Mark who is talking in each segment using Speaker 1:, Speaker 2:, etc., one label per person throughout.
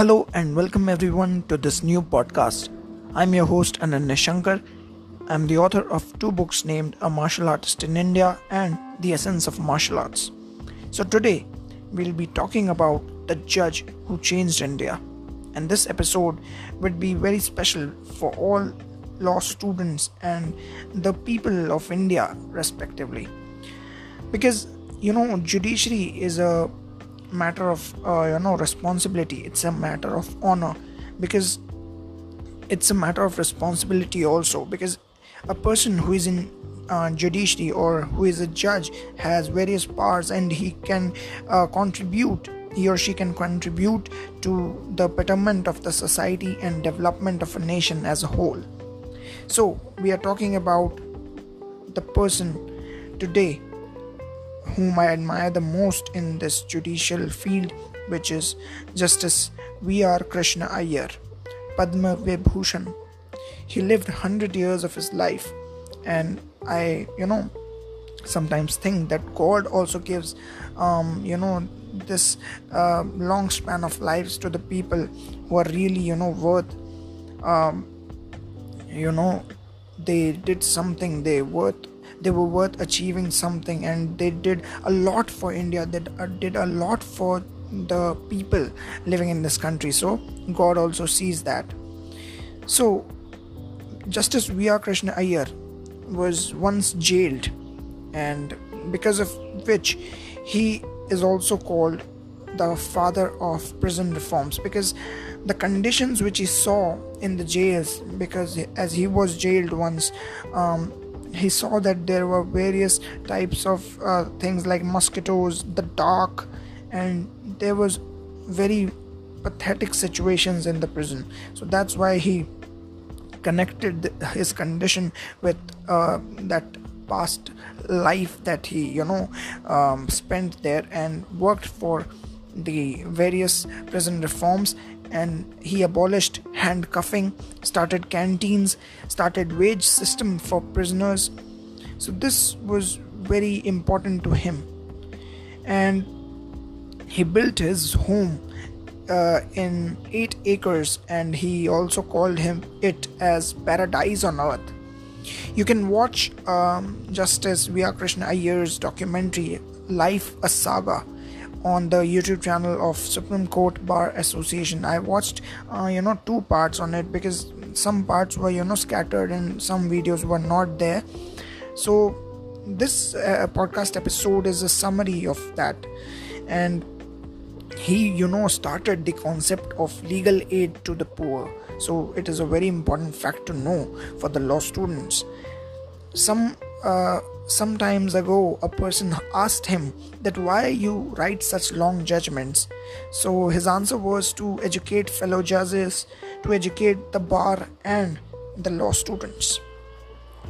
Speaker 1: Hello and welcome everyone to this new podcast. I'm your host Ananya Shankar. I'm the author of two books named A Martial Artist in India and The Essence of Martial Arts. So today we'll be talking about the judge who changed India. And this episode would be very special for all law students and the people of India respectively. Because you know judiciary is a matter of uh, you know responsibility. It's a matter of honor because it's a matter of responsibility also because a person who is in uh, judiciary or who is a judge has various powers and he can uh, contribute he or she can contribute to the betterment of the society and development of a nation as a whole. So we are talking about the person today whom I admire the most in this judicial field, which is Justice V.R. Krishna Iyer, Padma Vibhushan. He lived 100 years of his life, and I, you know, sometimes think that God also gives, um, you know, this uh, long span of lives to the people who are really, you know, worth, um, you know, they did something they worth they were worth achieving something and they did a lot for india they uh, did a lot for the people living in this country. So god also sees that. So justice vr krishna iyer was once jailed and because of which he is also called the father of prison reforms because the conditions which he saw in the jails because as he was jailed once um, he saw that there were various types of uh, things like mosquitoes the dark and there was very pathetic situations in the prison. So that's why he connected his condition with uh, that past life that he you know um, spent there and worked for the various prison reforms. And he abolished handcuffing started canteens started wage system for prisoners. So this was very important to him. And he built his home uh, in 8 acres and he also called him it as paradise on earth. You can watch um, justice vr krishna iyer's documentary life a saga on the YouTube channel of Supreme Court Bar Association. I watched, uh, you know, two parts on it because some parts were, you know, scattered and some videos were not there. So, this uh, podcast episode is a summary of that. And he, you know, started the concept of legal aid to the poor. So, it is a very important fact to know for the law students. Some uh, some times ago a person asked him that why you write such long judgments. So his answer was to educate fellow judges to educate the bar and the law students.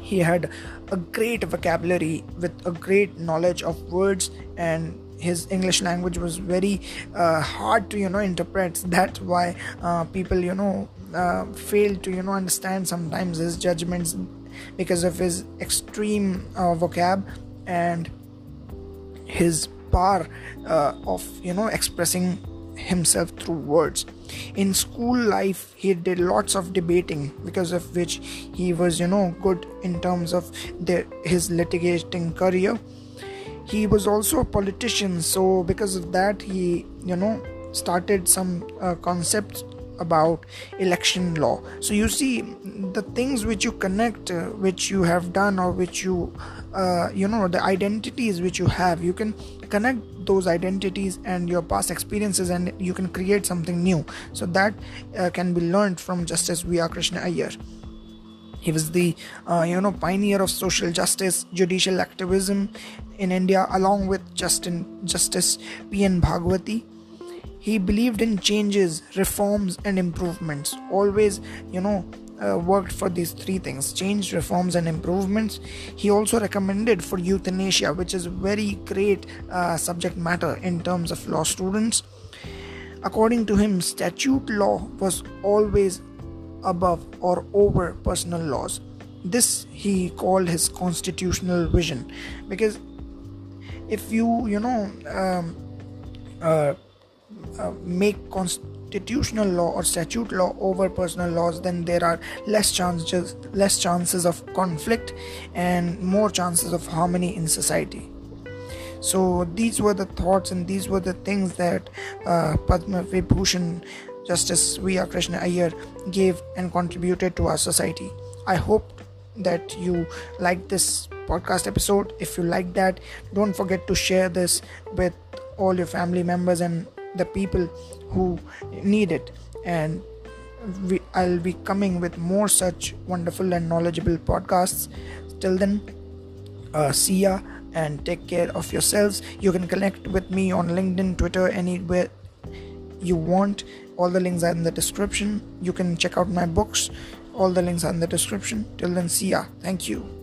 Speaker 1: He had a great vocabulary with a great knowledge of words and his english language was very uh, hard to you know interpret. That's why uh, people you know uh, fail to you know understand sometimes his judgments because of his extreme uh, vocab and his power uh, of you know expressing himself through words. In school life he did lots of debating because of which he was you know good in terms of the, his litigating career. He was also a politician so because of that he you know started some uh, concepts about election law. So you see the things which you connect uh, which you have done or which you uh, you know the identities which you have you can connect those identities and your past experiences and you can create something new. So that uh, can be learned from justice vr krishna iyer he was the uh, you know pioneer of social justice judicial activism in india along with justin justice pn bhagwati he believed in changes reforms and improvements. Always you know uh, worked for these three things change reforms and improvements. He also recommended for euthanasia which is a very great uh, subject matter in terms of law students. According to him statute law was always above or over personal laws. This he called his constitutional vision. Because if you you know um, uh, uh, make constitutional law or statute law over personal laws then there are less chances less chances of conflict and more chances of harmony in society so these were the thoughts and these were the things that uh, Padma Vibhushan Justice V.R. Krishna Iyer gave and contributed to our society. I hope that you liked this podcast episode. If you like that, don't forget to share this with all your family members and the people who need it. And we, I'll be coming with more such wonderful and knowledgeable podcasts. Till then, uh, see ya and take care of yourselves. You can connect with me on LinkedIn, Twitter, anywhere you want. All the links are in the description. You can check out my books. All the links are in the description. Till then, see ya. Thank you.